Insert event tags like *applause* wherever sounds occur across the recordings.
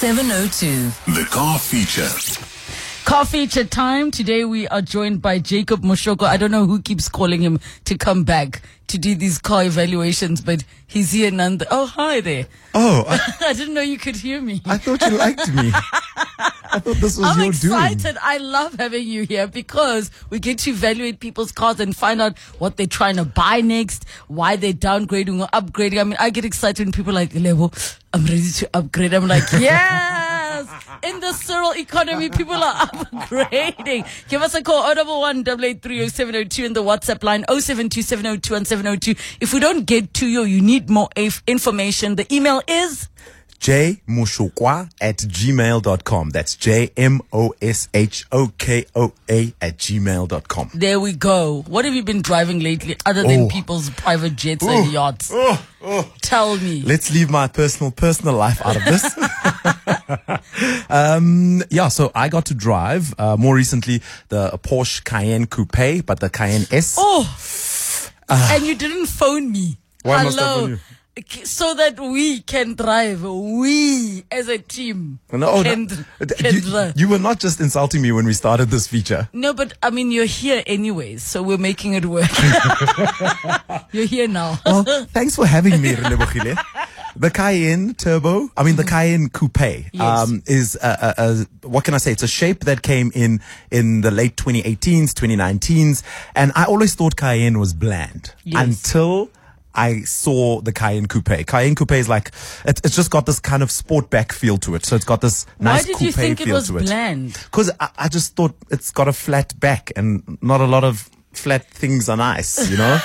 702. The car feature. Car feature time. Today we are joined by Jacob Moshokoa. I don't know who keeps calling him to come back to do these car evaluations, but he's here none. Oh, hi there. Oh, I, *laughs* I didn't know you could hear me. I thought you liked me. *laughs* I thought this was I'm your excited. doing. I love having you here because we get to evaluate people's cars and find out what they're trying to buy next, why they're downgrading or upgrading. I mean, I get excited when people are like, Lebo, I'm ready to upgrade. I'm like, *laughs* yes! In the Cyril economy, people are upgrading. Give us a call, 011 702 in the WhatsApp line, 072 702 702. If we don't get to you, you need more information. The email is jmoshokoa at gmail.com. That's J M O S H O K O A at gmail.com. There we go. What have you been driving lately other than Oh. people's private jets and yachts? oh Tell me. Let's leave my personal, personal life out of this. *laughs* um, yeah, so I got to drive, uh, more recently, the Porsche Cayenne Coupe, but the Cayenne S. Oh, and you didn't phone me. Why Hello. Phone you? K- So that we can drive. We as a team No, oh, can, no. can You, drive. you were not just insulting me when we started this feature. no, but I mean, you're here anyways, so we're making it work. *laughs* you're here now. *laughs* Well, thanks for having me, Relebogile. The Cayenne Turbo, I mean the Cayenne Coupe, Yes. um, is a, a, a, what can I say? It's a shape that came in in the late 2018s, 2019s, and I always thought Cayenne was bland Yes. until I saw the Cayenne Coupe. Cayenne Coupe is like it, it's just got this kind of sport back feel to it, so it's got this Why nice did coupe you think it feel was to it. bland? Because I, I just thought it's got a flat back and not a lot of flat things on ice, you know?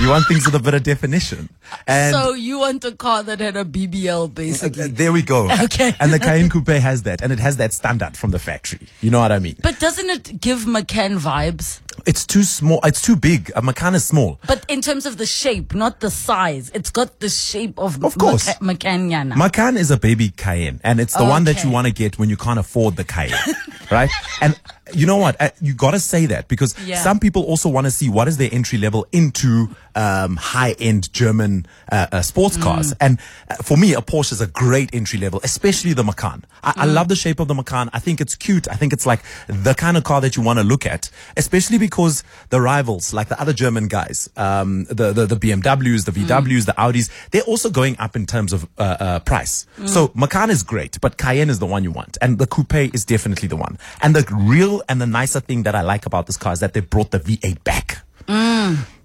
you want things with a bit of definition. And so you want a car that had a BBL, basically. uh, there we go. *laughs* Okay. And the Cayenne Coupe has that, and it has that standard from the factory. You know what I mean? but doesn't it give Macan vibes? It's too small. It's too big. A Macan is small. But in terms of the shape, not the size, it's got the shape of Of course. Maca- Macanyana. Macan is a baby Cayenne, and it's the one that you want to get when you can't afford the Cayenne, *laughs* right? And you know what? You got to say that because Yeah. some people also want to see what is their entry level into um, high end German uh, uh, sports Mm. cars. And uh, for me, a Porsche is a great entry level, especially the Macan. I, I Mm. love the shape of the Macan. I think it's cute. I think it's like the kind of car that you want to look at, especially because the rivals, like the other German guys, um, the, the the BMWs, the VWs, the Audis, they're also going up in terms of uh, uh, price. So Macan is great, but Cayenne is the one you want, and the Coupe is definitely the one. And the real and the nicer thing that I like about this car is that they brought the V8 back.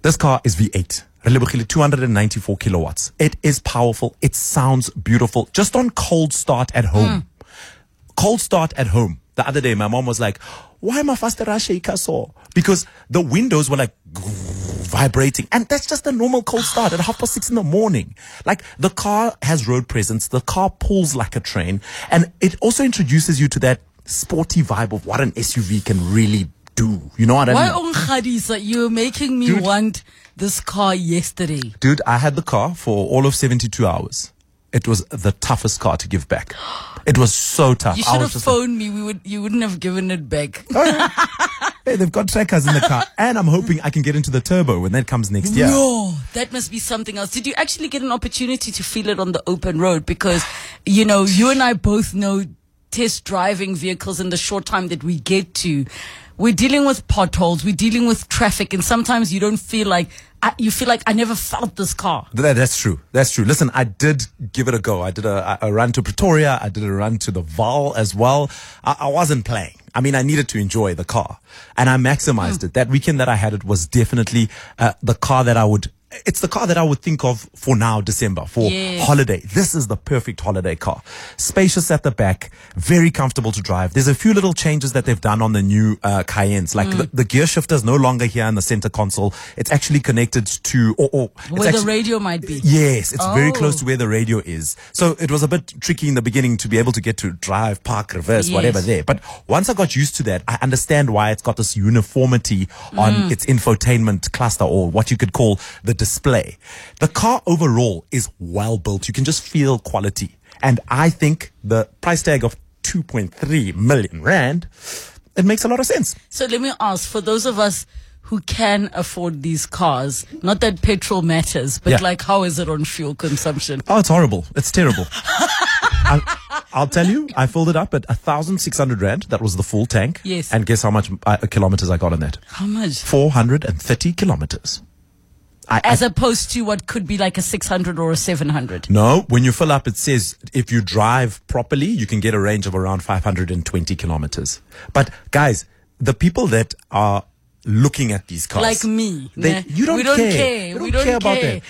This car is V8. Relebogile 294 kilowatts. It is powerful. It sounds beautiful. Just on cold start at home. Cold start at home. The other day, my mom was like, why am I faster shake so? Because the windows were like vibrating. And that's just a normal cold start at half past six in the morning. Like the car has road presence. The car pulls like a train. And it also introduces you to that sporty vibe of what an SUV can really do. You know what I Why mean? Onkhadisa, you're making me Dude. want this car yesterday. Dude, I had the car for all of 72 hours. It was the toughest car to give back. It was so tough. You should have just like, phoned me. We would you wouldn't have given it back. Oh, *laughs* hey, they've got trackers in the car. *laughs* and I'm hoping I can get into the turbo when that comes next year. No, that must be something else. Did you actually get an opportunity to feel it on the open road? Because, you know, you and I both know test driving vehicles in the short time that we get to. We're dealing with potholes, we're dealing with traffic, and sometimes you don't feel like, I, you feel like I never felt this car. That, that's true. That's true. Listen, I did give it a go. I did a, a run to Pretoria. I did a run to the Vaal as well. I, I wasn't playing. I mean, I needed to enjoy the car and I maximized it. That weekend that I had it was definitely uh, the car that I would, it's the car that I would think of for now, December, for Yes. holiday. This is the perfect holiday car. Spacious at the back, very comfortable to drive. There's a few little changes that they've done on the new uh, Cayennes. Like the, the gear shifter is no longer here in the center console. It's actually connected to, or, or Where the radio might be. Yes, it's very Oh. close to where the radio is. So it was a bit tricky in the beginning to be able to get to drive, park, reverse, whatever there. But once I got used to that, I understand why it's got this uniformity Mm. on its infotainment cluster or what you could call the display. The car overall is well built. You can just feel quality. And I think the price tag of 2.3 million rand, it makes a lot of sense. So let me ask for those of us who can afford these cars, not that petrol matters, but Yeah. like how is it on fuel consumption? Oh, it's horrible. It's terrible. *laughs* I, I'll tell you, I filled it up at a thousand six hundred rand. That was the full tank. Yes. And guess how much uh, kilometers I got on that? How much? Four hundred and thirty kilometers. I, I- As opposed to what could be like a 600 or a 700. no, when you fill up, it says if you drive properly, you can get a range of around 520 kilometers. But guys, the people that are looking at these cars, Like me. they, Nah. you don't We don't care. care. You don't We don't care about that.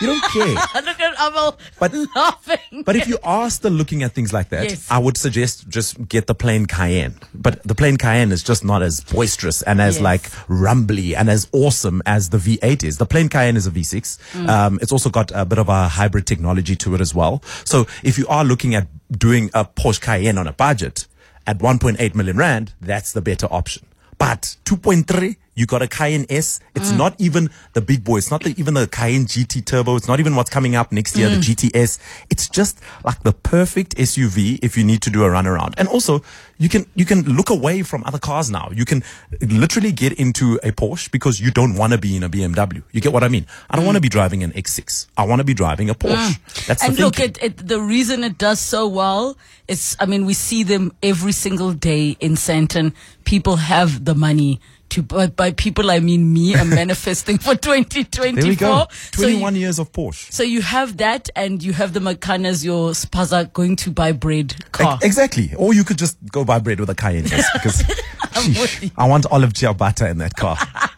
You don't *laughs* care. Look at Amal But- *laughs* laughing. But if you are still looking at things like that, Yes. I would suggest just get the plain Cayenne. But the plain Cayenne is just not as boisterous and as Yes. like rumbly and as awesome as the V8 is. The plain Cayenne is a V6. Mm. Um, it's also got a bit of a hybrid technology to it as well. So if you are looking at doing a Porsche Cayenne on a budget at 1.8 million rand, that's the better option. But 2.3, you got a Cayenne S. It's Mm. not even the big boy. It's not the, even the Cayenne GT Turbo. It's not even what's coming up next year, the Mm. GTS. It's just like the perfect SUV if you need to do a run around. And also, you can you can look away from other cars now. You can literally get into a Porsche because you don't want to be in a BMW. You get what I mean? I don't want to be driving an X6. I want to be driving a Porsche. That's the Mm. and look, thinking. it, it, the reason it does so well is, I mean, we see them every single day in Sandton. People have the money to, but by people, I mean me. I'm *laughs* manifesting for 2024. there we go. So you- 21 years of Porsche. So you have that, and you have the Makanas, your spaza going to buy bread car. E- Exactly. Or you could just go buy bread with a Cayenne because *laughs* sheesh, I want olive ciabatta in that car. *laughs*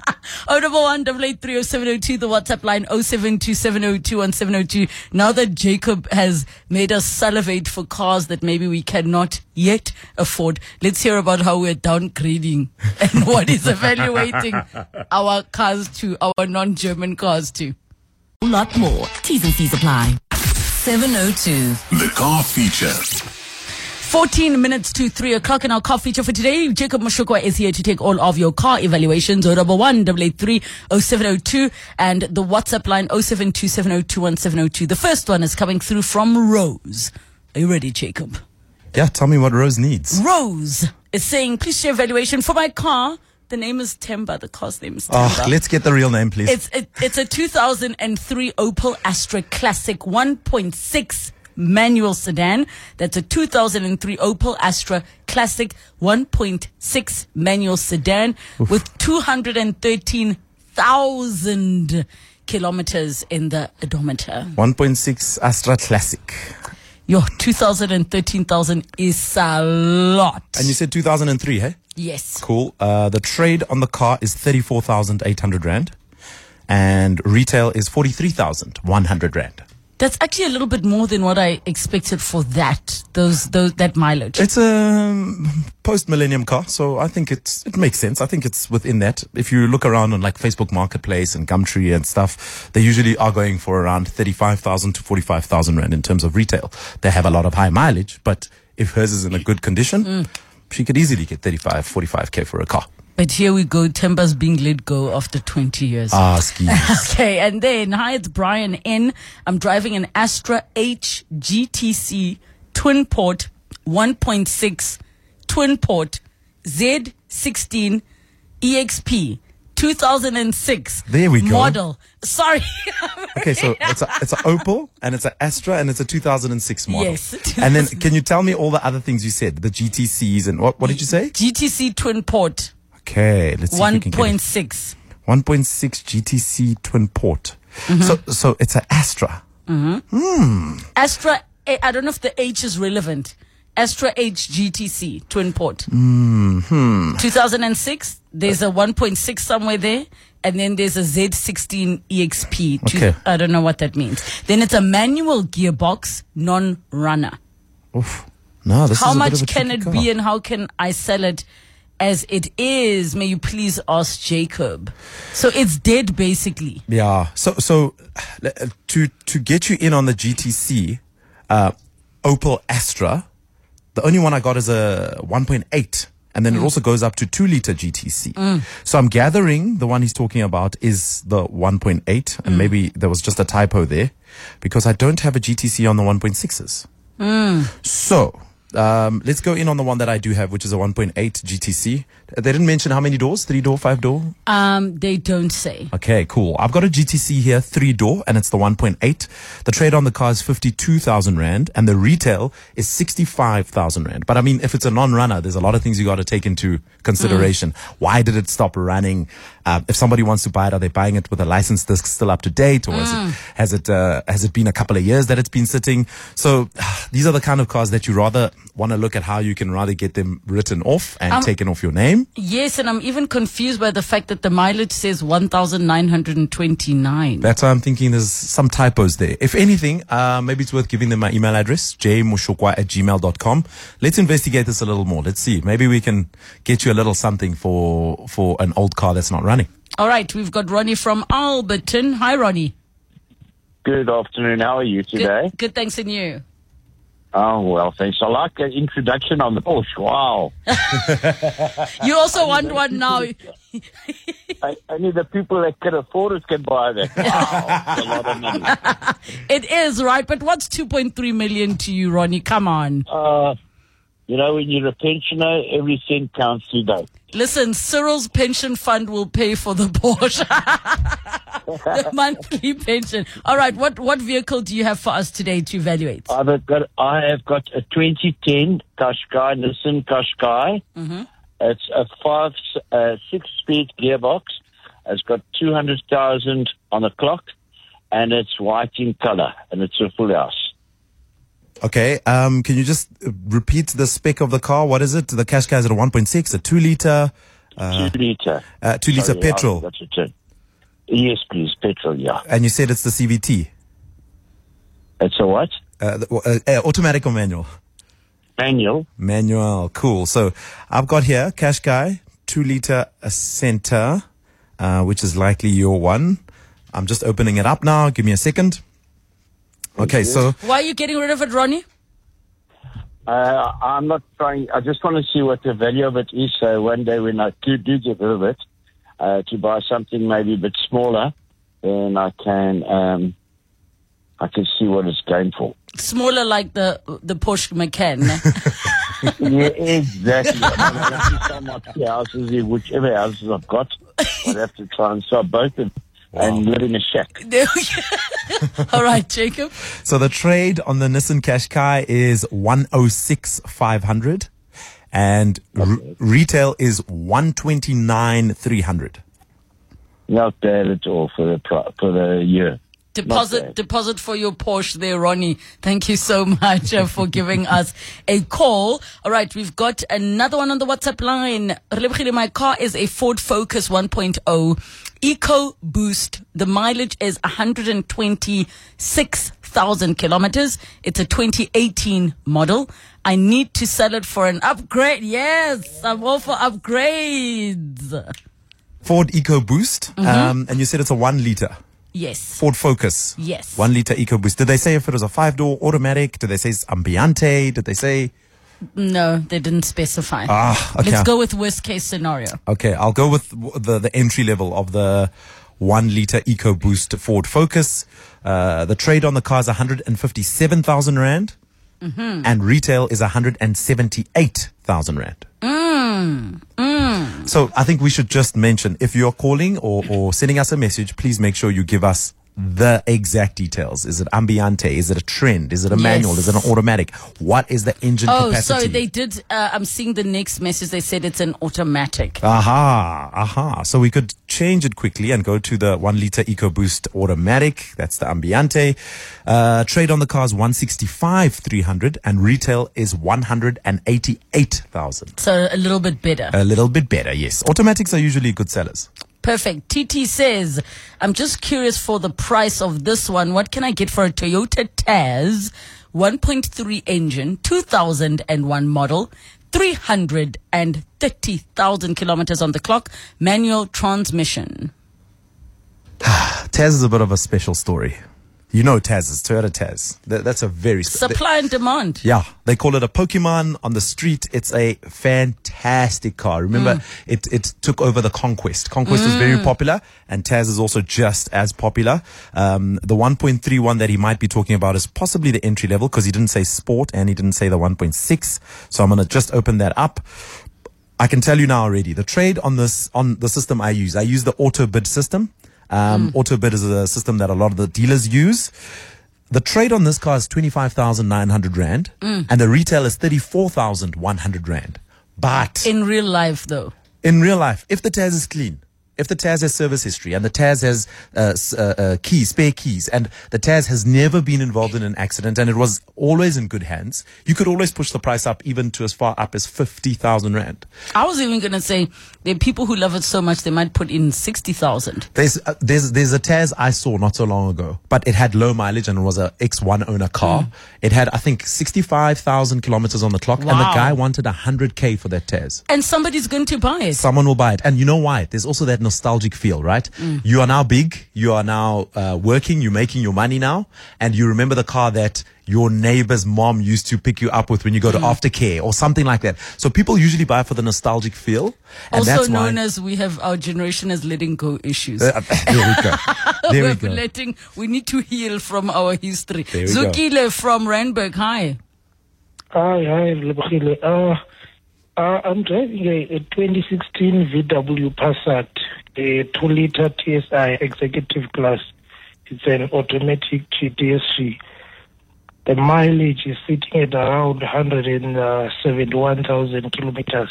Oh, double one, double eight, three, oh, seven, oh, two, the WhatsApp line, oh, seven, two, seven, oh, two, one, seven, oh, two. Now that Jacob has made us salivate for cars that maybe we cannot yet afford, let's hear about how we're downgrading and what is evaluating *laughs* our cars to, our non-German cars to. lot more. T's and C's apply. 702. The car feature. 14 minutes to 3 o'clock in our car feature for today. Jacob Moshokoa is here to take all of your car evaluations. 011 883 0702 and the WhatsApp line 0727021702. The first one is coming through from Rose. Are you ready, Jacob? Yeah, tell me what Rose needs. Rose is saying, please share evaluation for my car. The name is Temba. The car's name is ah, Temba. Oh, let's get the real name, please. It's it, it's a 2003 Opel Astra Classic 1.6 manual sedan. That's a 2003 Opel Astra Classic 1.6 manual sedan with 213,000 kilometers in the odometer. 1.6 Astra Classic. Your 213,000 is a lot. And you said 2003, hey? Yes. Cool. Uh, the trade on the car is 34,800 Rand. And retail is 43,100 Rand. That's actually a little bit more than what I expected for that, those, those, that mileage. It's a post millennium car, so I think it's it makes sense. I think it's within that. If you look around on like Facebook Marketplace and Gumtree and stuff, they usually are going for around thirty five thousand to forty five thousand rand in terms of retail. They have a lot of high mileage, but if hers is in a good condition, she could easily get 35, 45 k for a car. But here we go. Temba's being let go after 20 years. Ah, skis. *laughs* Okay, and then hi, it's Brian N. I'm driving an Astra H GTC twin port 1.6 twin port Z16 EXP 2006 There we go. model. Sorry. *laughs* Okay, so it's a it's an Opel and it's an Astra and it's a 2006 model. Yes. And then *laughs* can you tell me all the other things you said? The GTCs and what what did you say? GTC twin port Okay, let's see if we can get it. 1.6. 1.6 GTC twin port. So so it's an Astra. Mhm. Astra, eh, I don't know if the H is relevant. Astra H GTC twin port. Hmm. 2006. There's a 1.6 somewhere there, and then there's a Z16 EXP. Okay. I don't know what that means. Then it's a manual gearbox, non-runner. Oof. No, this How is much can it car. be, and how can I sell it? As it is, may you please ask Jacob. So it's dead, basically. Yeah. So so uh, to to get you in on the GTC, uh, Opel Astra, the only one I got is a 1.8. And then it mm. also goes up to 2 liter GTC. Mm. So I'm gathering the one he's talking about is the 1.8 and mm. maybe there was just a typo there because I don't have a GTC on the 1.6s. So Um, let's go in on the one that I do have, which is a 1.8 GTC. They didn't mention how many doors, three door, five door. Um, they don't say. Okay, cool. I've got a GTC here, three door, and it's the 1.8. The trade on the car is 52,000 Rand, and the retail is 65,000 Rand. But I mean, if it's a non-runner, there's a lot of things you got to take into consideration. Why did it stop running? Uh, if somebody wants to buy it, are they buying it with a license disc still up to date, or is it, has it uh, has it been a couple of years that it's been sitting? So *sighs* these are the kind of cars that you rather want to look at how you can rather get them written off and Um, taken off your name. Yes, and I'm even confused by the fact that the mileage says 1,929. That's why I'm thinking there's some typos there. If anything, uh, maybe it's worth giving them my email address, jmoshokoa at gmail.com. Let's investigate this a little more. Let's see. Maybe we can get you a little something for, for an old car that's not running. All right, we've got Ronnie from Alberton. Hi, Ronnie. Good afternoon. How are you today? Good, good thanks, and you? Oh, well, thanks. I like the introduction on the Porsche. Wow. *laughs* You also want one now. I, *laughs* only the people that can afford it can buy that. Wow. It's a lot of money. *laughs* It is, right? But what's 2.3 million to you, Ronnie? Come on. Uh, you know, when you're a pensioner, every cent counts today. Listen, Cyril's pension fund will pay for the Porsche. *laughs* the *laughs* monthly pension. All right, what, what vehicle do you have for us today to evaluate? I've got, I have got a 2010 Qashqai, Nissan Qashqai. Mm-hmm. It's a five, uh, six-speed gearbox. It's got 200,000 on the clock, and it's white in color, and it's a full house. Okay. Um, can you just uh, repeat the spec of the car? What is it? The Qashqai is at a 1.6, a two liter, uh, two liter. uh, two liter Sorry, petrol. I forgot to turn. Yes, please, petrol. Yeah, And you said it's the CVT, it's a what? uh, the, uh, uh, automatic or manual? Manual. Manual. Cool. So I've got here Qashqai, two liter center, uh, which is likely your one. I'm just opening it up now. Give me a second. Okay. So Why are you getting rid of it, Ronnie? Uh, I'm not trying. I just want to see what the value of it is. So one day when I do, do get rid of it, uh, to buy something maybe a bit smaller, then I can um, I can see what it's going for. Smaller like the the Porsche Macan. *laughs* yeah, exactly. I mean, I have to sell my houses, whichever houses I've got. I'd have to try and sell both of them and live in a shack. *laughs* There we go. *laughs* All right, Jacob. So the trade on the Nissan Qashqai is 106,500 and r- retail is 129,300. Not bad at all for the pri- for the year. Deposit deposit for your Porsche there, Ronnie. Thank you so *laughs* much uh, for giving us a call. All right, we've got another one on the WhatsApp line. My car is a Ford Focus 1.0 Eco Boost. The mileage is 126,000 kilometers. It's a 2018 model. I need to sell it for an upgrade. Yes, I'm all for upgrades. Ford EcoBoost, Mm-hmm. um, and you said it's a one liter. Yes. Ford Focus. Yes. One liter EcoBoost. Did they say if it was a five door automatic? Did they say it's Ambiente? Did they say? No, they didn't specify. Ah, okay. Let's go with worst case scenario. Okay, I'll go with the, the entry level of the one liter EcoBoost Ford Focus. Uh, the trade on the car is 157,000 Rand. Mm-hmm. And retail is 178,000 Rand. Mm, So I think we should just mention if you're calling or, or sending us a message, please make sure you give us the exact details. Is it ambiente? Is it a trend? Is it a manual? Is it an automatic? What is the engine Oh, capacity? sorry, they did. Uh, I'm seeing the next message. They said it's an automatic. Aha, aha. So we could change it quickly and go to the one liter EcoBoost automatic. That's the Ambiente. Uh, trade on the car is 165, 300 and retail is 188,000. So a little bit better. A little bit better, yes. Automatics are usually good sellers. Perfect. TT says, I'm just curious for the price of this one. What can I get for a Toyota Tazz 1.3 engine, 2001 model, 330,000 kilometers on the clock, manual transmission? *sighs* Tazz is a bit of a special story. You know Tazz's, Toyota Tazz. That, that's a very sp- Supply and demand. yeah, they call it a Pokemon on the street. It's a fantastic car. Remember, it, it took over the Conquest. Conquest was very popular, and Tazz is also just as popular. Um, the 1.31 that he might be talking about is possibly the entry level because he didn't say sport and he didn't say the 1.6. So I'm going to just open that up. I can tell you now already the trade on this on the system I use. I use the auto bid system. Um, Auto bid is a system that a lot of the dealers use. The trade on this car is twenty five thousand nine hundred rand, and the retail is thirty four thousand one hundred rand. But In real life, though. in real life, if the Tazz is clean, if the Tazz has service history and the Tazz has uh, uh, uh, keys, spare keys, and the Tazz has never been involved in an accident and it was always in good hands, you could always push the price up even to as far up as 50,000 Rand. I was even going to say there are people who love it so much they might put in 60,000. There's, uh, there's, there's a Tazz I saw not so long ago, but it had low mileage and it was a X1 owner car. It had, I think, 65,000 kilometers on the clock and the guy wanted 100K for that Tazz. And somebody's going to buy it. someone will buy it. And you know why? There's also that nostalgic feel, right? You are now big. You are now uh, working. You're making your money now. And you remember the car that your neighbor's mom used to pick you up with when you go to aftercare or something like that. So people usually buy for the nostalgic feel. And also that's known why. as we have our generation as letting go issues. Uh, *laughs* there we go. *laughs* There we We're go. letting, we need to heal from our history. There we go. Zukile from Randburg, hi. Hi, hi, Lebogile. Uh, uh, I'm driving a, a 2016 VW Passat, a 2 liter TSI executive class. It's an automatic GTSC. The mileage is sitting at around 171,000 kilometers.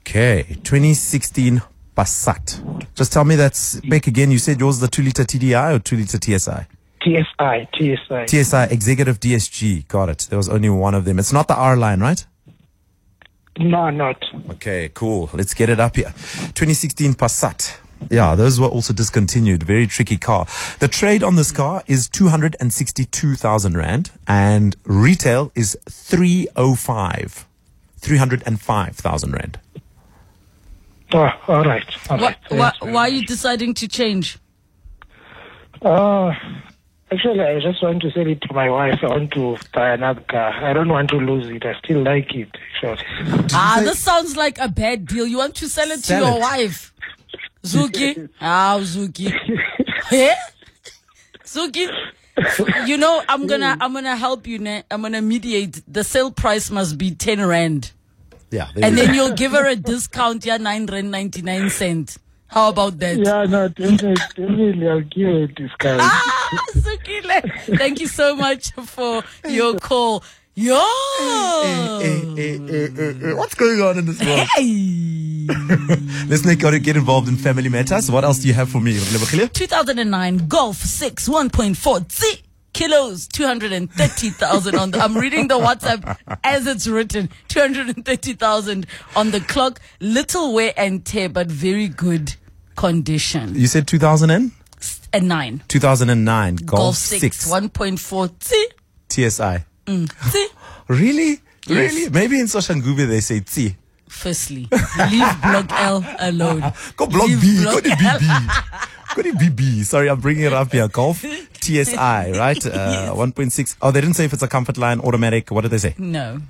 Okay. 2016 Passat. Just tell me that's back again. You said yours is the 2 liter TDI or 2 liter TSI? TSI, TSI. TSI Executive DSG. Got it. There was only one of them. It's not the R line, right? No, not. Okay, cool. Let's get it up here. 2016 Passat. Yeah, those were also discontinued. Very tricky car. The trade on this car is 262,000 Rand and retail is 305. 305,000 Rand. Oh, all right. All Why, why, why are you deciding to change? Uh, actually, I just want to sell it to my wife. I want to buy another car. I don't want to lose it. I still like it, actually. Ah, this sounds like a bad deal. You want to sell it Sell to your it. wife. Zuki. *laughs* Ah, Zuki. Eh? Zuki. You know, I'm gonna I'm gonna help you, ne? I'm gonna mediate. The sale price must be ten rand. Yeah. And we then you'll give her a discount, yeah, nine rand ninety nine cent. How about that? Yeah, no, definitely, definitely I'll give you a discount. Ah, Zukile. Thank you so much for your call. Yo. What's going on in this world? Hey. Let's not go to get involved in family matters. What else do you have for me? 2009 Golf 6 1.4 Z kilos 230,000 on the I'm reading the WhatsApp as it's written 230,000 on the clock little wear and tear but very good condition You said 2000 and? and 9 2009 Golf, Golf 6, 6 1.4 Z TSI. Z *gasps* Really? Yes. Really? Maybe in Soshanguve they say T. firstly leave block L alone *laughs* Go block Leave B. block Go to BB. *laughs* Go to BB. Sorry, I'm bringing it up here. Golf TSI, right? *laughs* Uh, 1.6. Oh, they didn't say if it's a comfort line, automatic. What did they say? no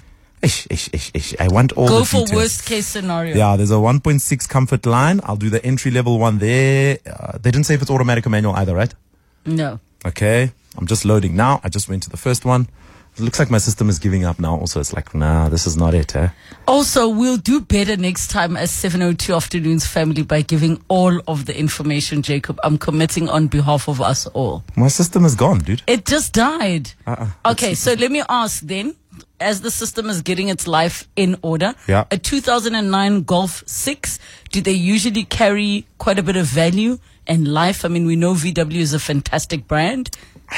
Ish, ish, ish, ish. I want all go the for details. worst case scenario Yeah, there's a 1.6 comfort line. I'll do the entry level one there. Uh, they didn't say if it's automatic or manual either, right? no Okay. I'm just loading now. I just went to the first one. It looks like my system is giving up now. Also, it's like, nah, this is not it, eh? Also, we'll do better next time as 702 Afternoons family by giving all of the information, Jacob. I'm committing on behalf of us all. My system is gone, dude. It just died. Uh-uh. Okay, so let me ask then, as the system is getting its life in order, Yeah. a 2009 Golf 6, do they usually carry quite a bit of value and life? I mean, we know VW is a fantastic brand. *sighs*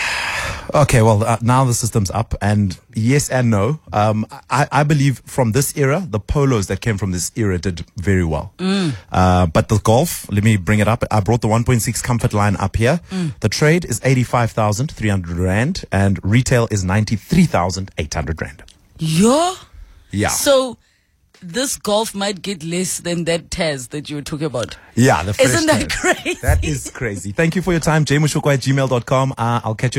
Okay, well, uh, now the system's up, and yes and no. Um, I, I believe from this era, the polos that came from this era did very well. Uh, but the golf, let me bring it up. I brought the 1.6 comfort line up here. The trade is 85,300 Rand, and retail is 93,800 Rand. Yeah. Yeah. So this Golf might get less than that Tazz that you were talking about. yeah, the Isn't that tires. *laughs* crazy? That is crazy. Thank you for your time. jmoshokoa at gmail.com. Uh, I'll catch you